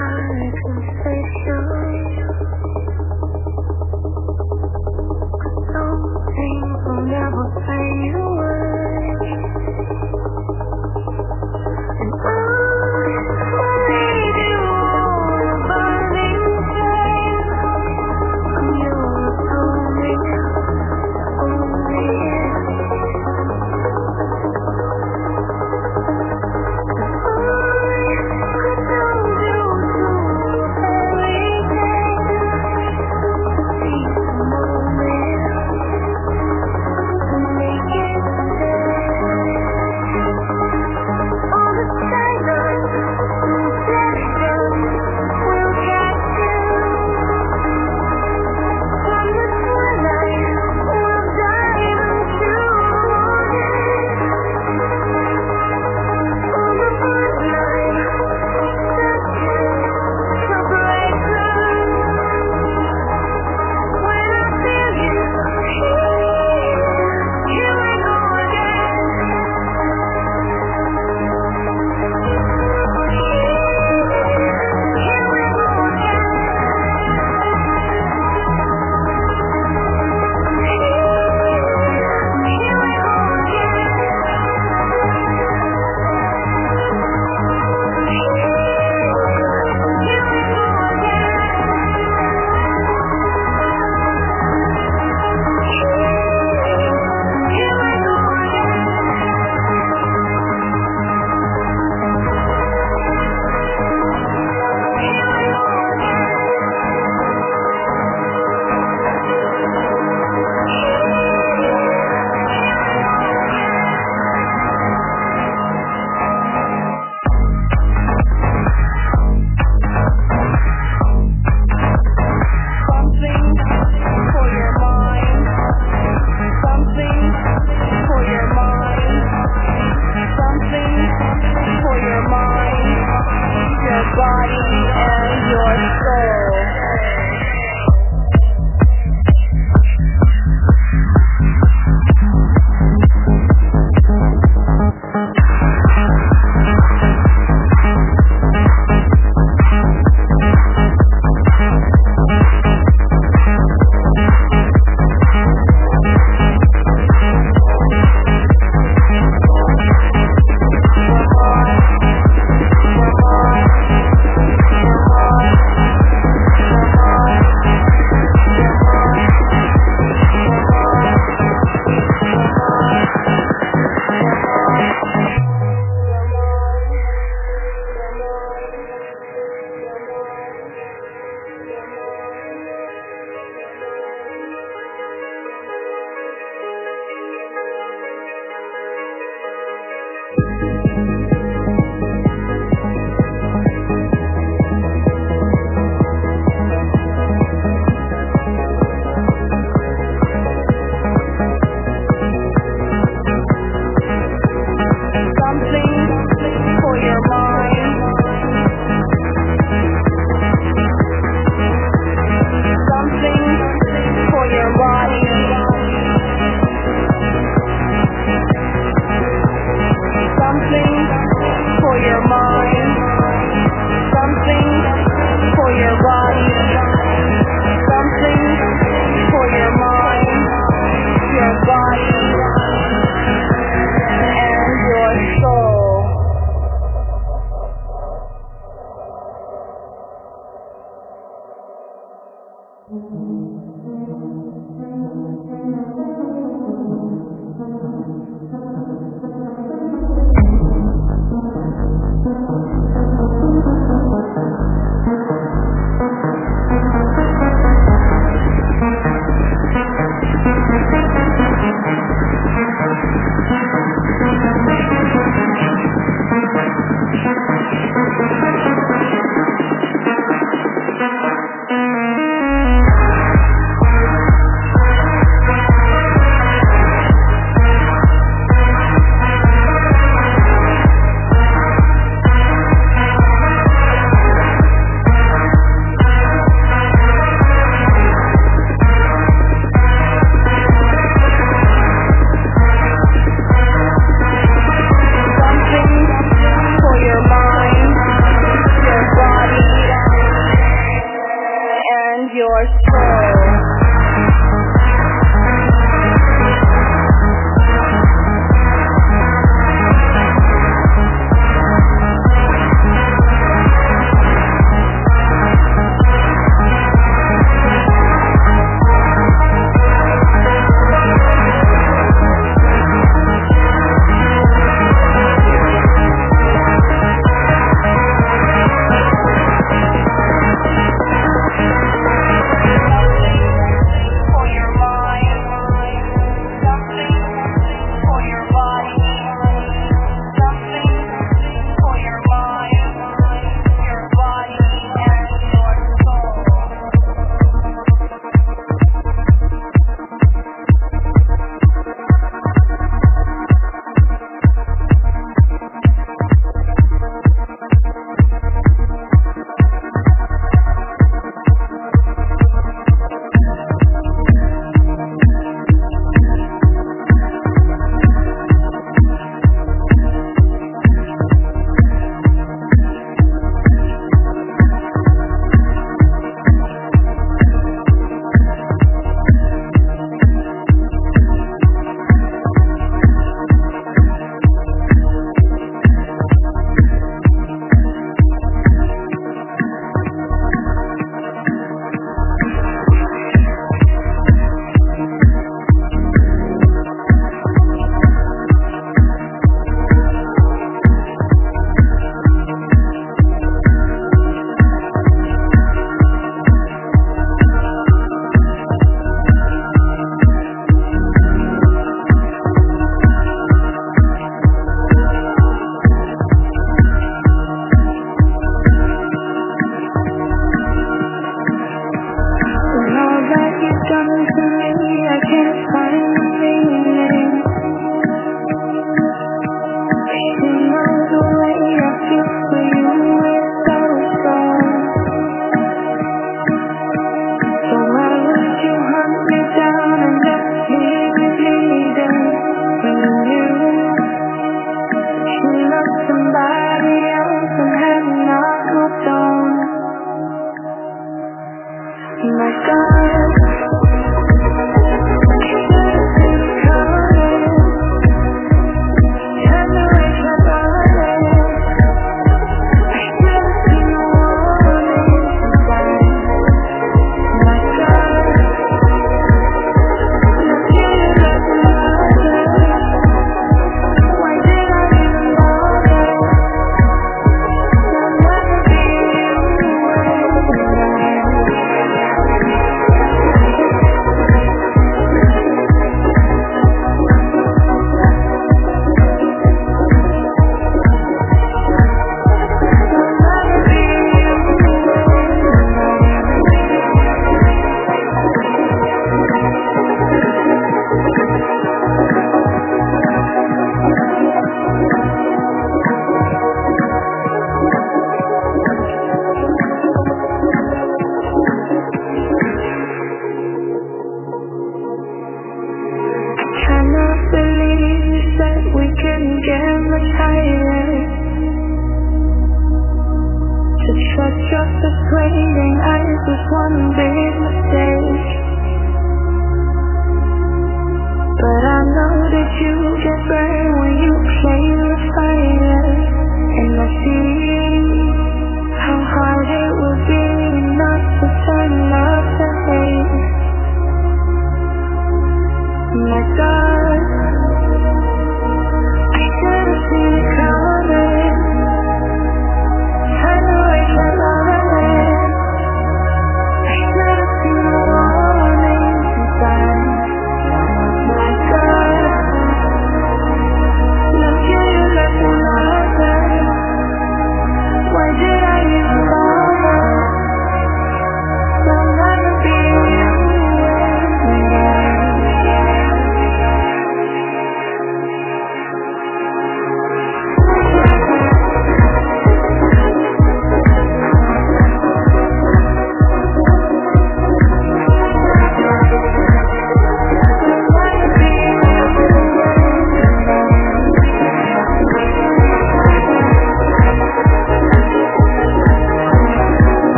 mind.